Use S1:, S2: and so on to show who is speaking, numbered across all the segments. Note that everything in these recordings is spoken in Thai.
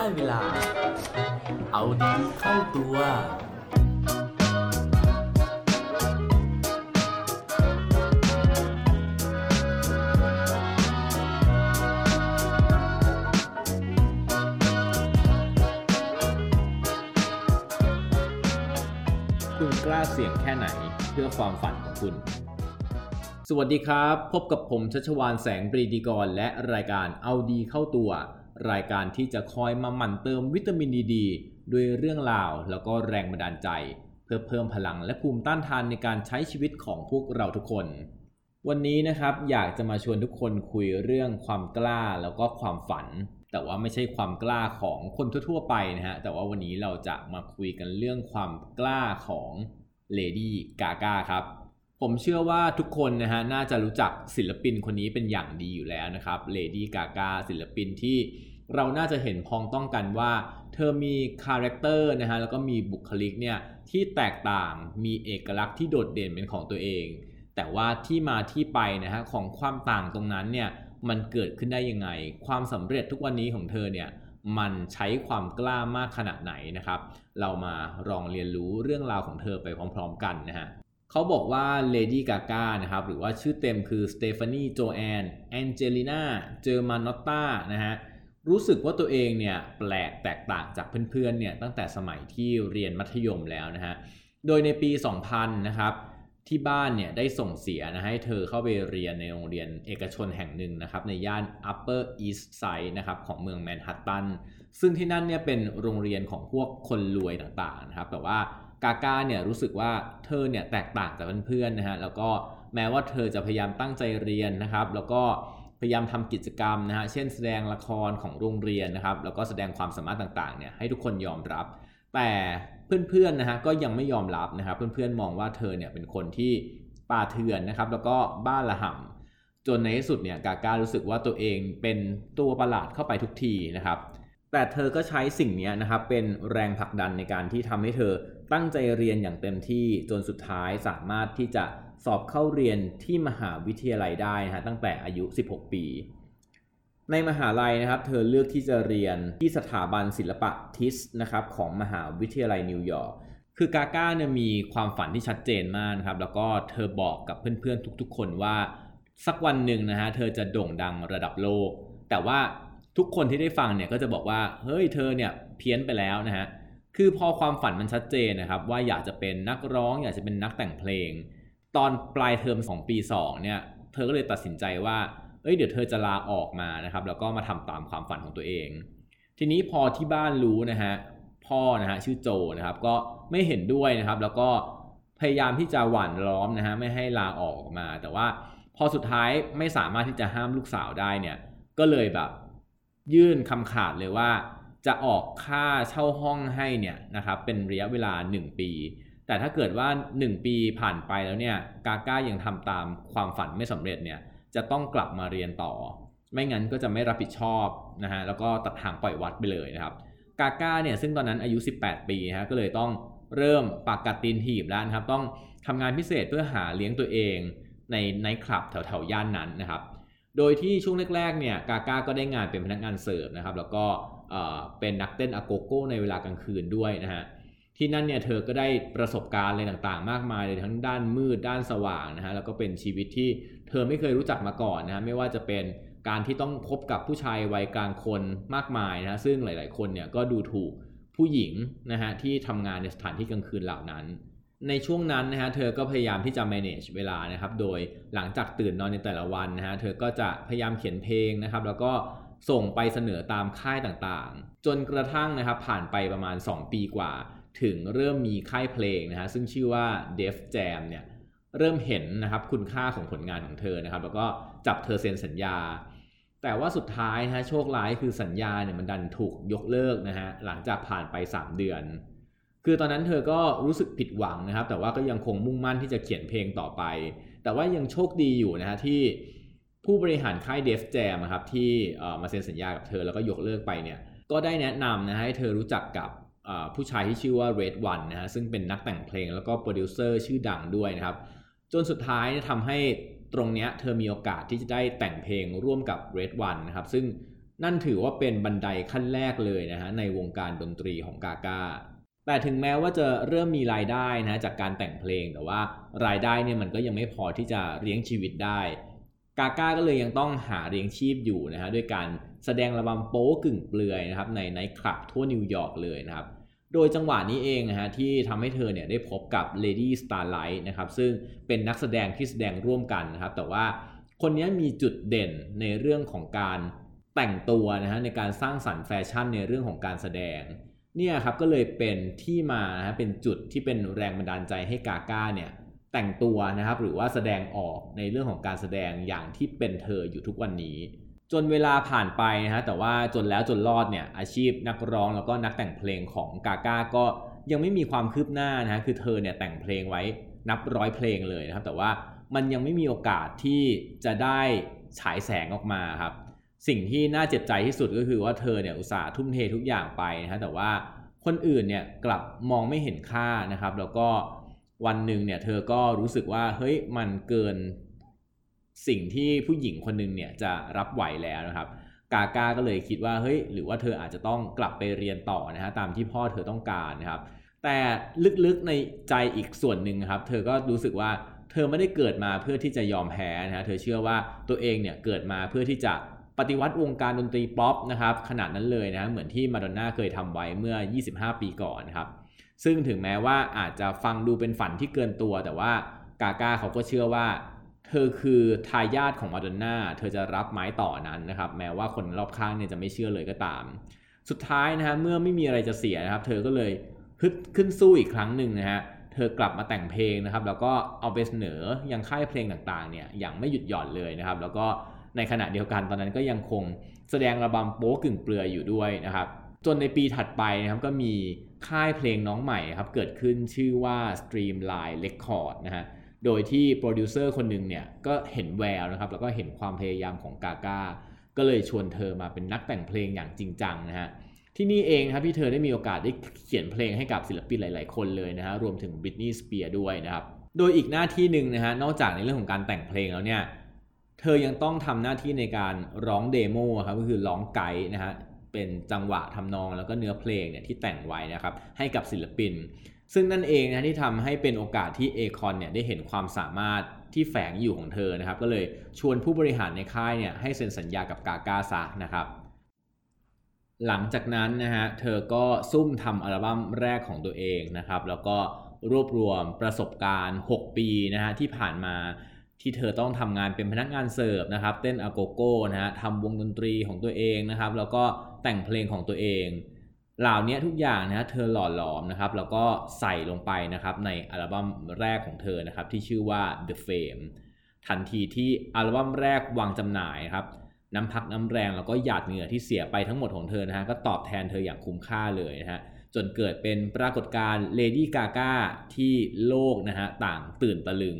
S1: ได้เวลา เอาดีเข้าตัว
S2: คุณกล้าเสี่ยงแค่ไหนเพื่อความฝันของคุณ สวัสดีครับ พบกับผมชัชวานแสงปรีดีกรและรายการเอาดีเข้าตัว รายการที่จะคอยมาหมั่นเติมวิตามินดีๆ ด้วยเรื่องราวแล้วก็แรงบันดาลใจ เพื่อเพิ่มพลังและภูมิต้านทานในการใช้ชีวิตของพวกเราทุกคน วันนี้นะครับอยากจะมาชวนทุกคนคุยเรื่องความกล้าแล้วก็ความฝัน แต่ว่าไม่ใช่ความกล้าของคนทั่ว ๆ ไปนะฮะแต่ว่าวันนี้เราจะมาคุยกันเรื่องความกล้าของเลดี้กากาครับผมเชื่อว่าทุกคนนะฮะน่าจะรู้จักศิลปินคนนี้เป็นอย่างดีอยู่แล้วนะครับเลดี้กากาศิลปินที่ เราน่าจะเห็นพ้องต้องกันว่า เธอมี character นะฮะแล้วก็มีบุคลิกเนี่ยที่แตกต่างมีเอกลักษณ์ที่โดดเด่นเป็นของตัวเอง แต่ว่าที่มาที่ไปนะฮะของความต่างตรงนั้นเนี่ยมันเกิดขึ้นได้ยังไง ความสำเร็จทุกวันนี้ของเธอเนี่ยมันใช้ความกล้ามากขนาดไหนนะครับ เรามาลองเรียนรู้เรื่องราวของเธอไปพร้อมๆกันนะฮะเขาบอกว่า Lady Gaga นะครับ หรือว่าชื่อเต็มคือ Stephanie Joanne Angelina Germanotta นะฮะ รู้สึกว่าตัวเองเนี่ยแปลกแตกต่างจากเพื่อนๆเนี่ยตั้งแต่สมัยที่เรียนมัธยมแล้วนะฮะ โดยในปี 2000 นะครับที่บ้านเนี่ยได้ส่งเสียนะให้เธอเข้าไปเรียนในโรงเรียนเอกชนแห่งหนึ่งนะครับในย่าน Upper East Side นะครับของเมืองแมนฮัตตัน ซึ่งที่นั่นเนี่ยเป็นโรงเรียนของพวกคนรวยต่างๆนะครับแต่ว่ากาก้าเนี่ยรู้สึกว่าเธอเนี่ยแตกต่างจากเพื่อนๆนะฮะแล้วก็แม้ว่าเธอจะพยายามตั้งใจเรียนนะครับ แล้วก็ พยายามทำกิจกรรมนะฮะ เช่นแสดงละครของโรงเรียนนะครับ แล้วก็แสดงความสามารถต่างๆเนี่ยให้ทุกคนยอมรับ แต่เพื่อนๆนะฮะก็ยังไม่ยอมรับนะครับ เพื่อนๆมองว่าเธอเนี่ยเป็นคนที่ป่าเถื่อนนะครับ แล้วก็บ้าละห่ำจนในที่สุดเนี่ยกาก้ารู้สึกว่าตัวเองเป็นตัวประหลาดเข้าไปทุกทีนะครับ แต่เธอก็ใช้สิ่งนี้นะครับเป็นแรงผลักดันในการที่ทำให้เธอตั้งใจเรียนอย่างเต็มที่จนสุดท้ายสามารถที่จะ สอบเข้าเรียนที่มหาวิทยาลัยได้นะฮะตั้งแต่อายุ 16 ปี ในมหาลัยนะครับเธอเลือกที่จะเรียนที่สถาบันศิลปะทิสนะครับของมหาวิทยาลัยนิวยอร์กคือกาก้าเนี่ยมีความฝันที่ชัดเจนมากนะครับแล้วก็เธอบอกกับเพื่อนๆทุกๆ คนว่าสักวันหนึ่งนะฮะเธอจะโด่งดังระดับโลก แต่ว่าทุกคนที่ได้ฟังเนี่ยก็จะบอกว่าเฮ้ยเธอเนี่ยเพี้ยนไปแล้วนะฮะคือพอความฝันมันชัดเจนนะครับว่าอยากจะเป็นนักร้อง อยากจะเป็นนักแต่งเพลง ตอนปลายเทอมของปี 2 เนี่ย เธอก็เลยตัดสินใจว่า เอ้ย เดี๋ยวเธอจะลาออกมานะครับ แล้วก็มาทำตามความฝันของตัวเอง ทีนี้พอที่บ้านรู้นะฮะ พ่อนะฮะชื่อโจนะครับ ก็ไม่เห็นด้วยนะครับ แล้วก็พยายามที่จะหว่านล้อมนะฮะ ไม่ให้ลาออกมา แต่ว่าพอสุดท้ายไม่สามารถที่จะห้ามลูกสาวได้เนี่ย ก็เลยแบบยื่นคำขาดเลยว่าจะออกค่าเช่าห้องให้เนี่ยนะครับเป็นระยะเวลา 1 ปี แต่ถ้าเกิดว่า 1 ปีผ่านไปแล้วเนี่ยกาก้ายังทำตามความฝันไม่สำเร็จเนี่ยจะต้องกลับมาเรียนต่อ ไม่งั้นก็จะไม่รับผิดชอบนะฮะแล้วก็ตัดหางปล่อยวัดไปเลยนะครับกาก้าเนี่ยซึ่งตอนนั้นอายุ 18 ปีนะฮะก็เลยต้องเริ่มปากกัดตีนถีบแล้วนะครับ ต้องทำงานพิเศษเพื่อหาเลี้ยงตัวเองในไนท์คลับแถวๆย่านนั้นนะครับ โดยที่ช่วงแรกๆเนี่ยกาก้าก็ได้งานเป็นพนักงานเสิร์ฟนะครับ แล้วก็เป็นนักเต้นอาโกโก้ในเวลากลางคืนด้วยนะฮะ ที่นั่นเนี่ยเธอก็ได้ประสบการณ์อะไรต่างๆ มากมายเลยทั้งด้านมืดด้านสว่างนะฮะแล้วก็เป็นชีวิตที่เธอไม่เคยรู้จักมาก่อนนะฮะไม่ว่าจะเป็นการที่ต้องพบกับผู้ชายวัยกลางคนมากมายนะฮะซึ่งหลาย ๆ คนเนี่ยก็ดูถูกผู้หญิงนะฮะที่ทำงานในสถานที่กลางคืนเหล่านั้น ในช่วงนั้นนะฮะเธอก็พยายามที่จะ manage เวลานะครับโดยหลังจากตื่นนอนในแต่ละวันนะฮะเธอก็จะพยายามเขียนเพลงนะครับ แล้วก็ส่งไปเสนอตามค่ายต่างๆ จนกระทั่งนะครับผ่านไปประมาณ 2 ปีกว่า ถึงเริ่มมีค่ายเพลงนะฮะซึ่งชื่อว่า Def Jam เนี่ยเริ่มเห็นนะครับคุณค่าของผลงานของเธอนะครับ แล้วก็จับเธอเซ็นสัญญา แต่ว่าสุดท้ายนะฮะโชคร้ายคือสัญญาเนี่ยมันดันถูกยกเลิกนะฮะหลังจากผ่านไป 3 เดือน คือตอนนั้นเธอก็รู้สึกผิดหวังนะครับ แต่ว่าก็ยังคงมุ่งมั่นที่จะเขียนเพลงต่อไป แต่ว่ายังโชคดีอยู่นะฮะที่ผู้บริหารค่ายเดฟแจมครับที่มาเซ็นสัญญากับเธอแล้วก็ยกเลิกไปเนี่ยก็ได้แนะนำนะให้เธอรู้จักกับ ผู้ชายที่ชื่อว่า Red One นะฮะซึ่งเป็นนักแต่งเพลงแล้วก็โปรดิวเซอร์ชื่อดังด้วยนะครับ จนสุดท้ายทำให้ตรงเนี้ยเธอมีโอกาสที่จะได้แต่งเพลงร่วมกับ Red One นะครับ ซึ่งนั่นถือว่าเป็นบันไดขั้นแรกเลยนะฮะในวงการดนตรีของกากาแต่ถึงแม้ว่าจะเริ่มมีรายได้นะจากการแต่งเพลงแต่ว่ารายได้เนี่ยมันก็ยังไม่พอที่จะเลี้ยงชีวิตได้ กาก้าก็เลยยังต้องหาเลี้ยงชีพอยู่นะฮะด้วยการแสดงระบำโป๊กึ่งเปลือยนะครับในไนท์คลับทั่วนิวยอร์กเลยนะครับ โดยจังหวะนี้เองนะฮะที่ทำให้เธอเนี่ยได้พบกับ Lady Starlight นะครับซึ่งเป็นนักแสดงที่แสดงร่วมกันนะครับแต่ว่าคนนี้มีจุดเด่นในเรื่องของการแต่งตัวนะฮะในการสร้างสรรค์แฟชั่นในเรื่องของการแสดงเนี่ยครับก็เลยเป็นที่มานะฮะเป็นจุดที่เป็นแรงบันดาลใจให้กาก้าเนี่ยแต่งตัวนะครับหรือว่าแสดงออกในเรื่องของการแสดงอย่างที่เป็นเธออยู่ทุกวันนี้ จนเวลาผ่านไปนะฮะแต่ว่าจนแล้วจนรอดเนี่ยอาชีพนักร้องแล้วก็นักแต่งเพลงของกาก้าก็ยังไม่มีความคืบหน้านะฮะคือเธอเนี่ยแต่งเพลงไว้นับร้อยเพลงเลยนะครับ แต่ว่ามันยังไม่มีโอกาสที่จะได้ฉายแสงออกมาครับ สิ่งที่น่าเจ็บใจที่สุดก็คือว่าเธอเนี่ยอุตส่าห์ทุ่มเททุกอย่างไปนะฮะแต่ว่าคนอื่นเนี่ยกลับมองไม่เห็นค่านะครับ แล้วก็วันหนึ่งเนี่ยเธอก็รู้สึกว่าเฮ้ยมันเกิน สิ่งที่ผู้หญิงคนหนึ่งเนี่ยจะรับไหวแล้วนะครับ กาก้าก็เลยคิดว่าเฮ้ยหรือว่าเธออาจจะต้องกลับไปเรียนต่อนะฮะตามที่พ่อเธอต้องการนะครับแต่ลึกๆในใจอีกส่วนหนึ่งครับเธอก็รู้สึกว่าเธอไม่ได้เกิดมาเพื่อที่จะยอมแพ้นะฮะเธอเชื่อว่าตัวเองเนี่ยเกิดมาเพื่อที่จะปฏิวัติวงการดนตรีป๊อปนะครับขนาดนั้นเลยนะเหมือนที่มาดอนน่าเคยทำไว้เมื่อ 25 ปีก่อนครับซึ่งถึงแม้ว่าอาจจะฟังดูเป็นฝันที่เกินตัว แต่ว่ากาก้าเขาก็เชื่อว่า เธอคือทายาทของมาดอนน่า เธอจะรับไม้ต่อนั้นนะครับ แม้ว่าคนรอบข้างเนี่ยจะไม่เชื่อเลยก็ตาม สุดท้ายนะฮะ เมื่อไม่มีอะไรจะเสียนะครับ เธอก็เลยฮึดขึ้นสู้อีกครั้งหนึ่งนะฮะ เธอกลับมาแต่งเพลงนะครับ แล้วก็เอาไปเสนอยังค่ายเพลงต่างๆ เนี่ย อย่างไม่หยุดหย่อนเลยนะครับ แล้วก็ในขณะเดียวกันตอนนั้นก็ยังคงแสดงระบำโป๊กึ่งเปลือยอยู่ด้วยนะครับ จนในปีถัดไปนะครับก็มีค่ายเพลงน้องใหม่ครับเกิดขึ้นชื่อว่า Streamline Record นะฮะ โดยที่โปรดิวเซอร์คนหนึ่งเนี่ยก็เห็นแววนะครับแล้วก็เห็นความพยายามของกาก้าก็เลยชวนเธอมาเป็นนักแต่งเพลงอย่างจริงจังนะฮะที่นี่เองครับที่เธอได้มีโอกาสได้เขียนเพลงให้กับศิลปินหลาย ๆ คนเลยนะฮะรวมถึงบริตนีย์สเปียร์ด้วยนะครับโดยอีกหน้าที่หนึ่งนะฮะนอกจากในเรื่องของการแต่งเพลงแล้วเนี่ยเธอยังต้องทำหน้าที่ในการร้อง demo ครับก็คือร้องไกด์นะฮะเป็นจังหวะทำนองแล้วก็เนื้อเพลงเนี่ยที่แต่งไว้นะครับให้กับศิลปิน ซึ่งนั่นเองนะที่ทำให้เป็นโอกาสที่เอคอนเนี่ยได้เห็นความสามารถที่แฝงอยู่ของเธอนะครับ ก็เลยชวนผู้บริหารในค่ายเนี่ยให้เซ็นสัญญากับกาก้าซะนะครับ หลังจากนั้นนะฮะเธอก็ซุ่มทำอัลบั้มแรกของตัวเองนะครับ แล้วก็รวบรวมประสบการณ์ 6 ปีนะฮะที่ผ่านมาที่เธอต้องทำงานเป็นพนักงานเสิร์ฟนะครับ เต้นอะโกโก้นะฮะทำวงดนตรีของตัวเองนะครับ แล้วก็แต่งเพลงของตัวเอง เหล่านี้ทุกอย่างนะเธอหล่อหลอมนะครับแล้วก็ใส่ลงไปนะครับในอัลบั้มแรกของเธอนะครับที่ชื่อว่า The Fame ทันทีที่อัลบั้มแรกวางจำหน่ายครับน้ำพักน้ำแรงแล้วก็หยาดเหงื่อที่เสียไปทั้งหมดของเธอนะฮะก็ตอบแทนเธออย่างคุ้มค่าเลยนะฮะจนเกิดเป็นปรากฏการณ์เลดี้กาก้าที่โลกนะฮะต่างตื่นตะลึง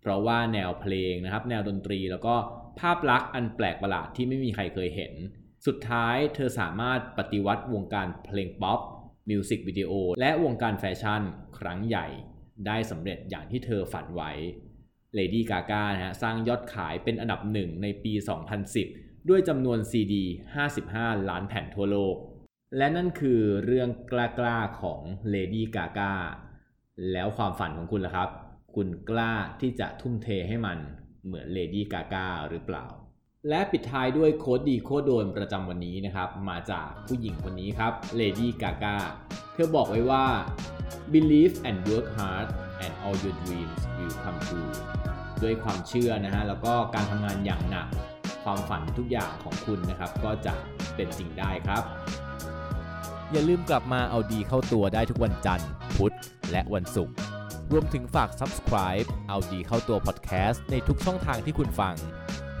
S2: เพราะว่าแนวเพลงนะครับ แนวดนตรีแล้วก็ภาพลักษณ์อันแปลกประหลาดที่ไม่มีใครเคยเห็น สุดท้ายเธอสามารถปฏิวัติวงการเพลงป๊อปมิวสิกวิดีโอและวงการแฟชั่นครั้งใหญ่ ได้สำเร็จอย่างที่เธอฝันไว้เลดี้กากานะฮะสร้างยอดขายเป็นอันดับหนึ่งในปี 2010 ด้วยจำนวนซีดี 55 ล้านแผ่นทั่วโลก และนั่นคือเรื่องกล้าๆของเลดี้กากาแล้วความฝันของคุณล่ะครับ คุณกล้าที่จะทุ่มเทให้มันเหมือนเลดี้กากาหรือเปล่า และปิดท้ายด้วย quote ดี quote โดนประจำวันนี้นะครับ มาจากผู้หญิงคนนี้ครับเลดี้กากาเธอบอกไว้ว่า believe and work hard and all your dreams will come true ด้วยความเชื่อนะฮะ แล้วก็การทำงานอย่างหนัก ความฝันทุกอย่างของคุณนะครับ ก็จะเป็นจริงได้ครับ อย่าลืมกลับมาเอาดีเข้าตัวได้ทุกวันจันทร์ พุธ และวันศุกร์ รวมถึงฝาก subscribe เอาดีเข้าตัว podcast ในทุกช่องทางที่คุณฟัง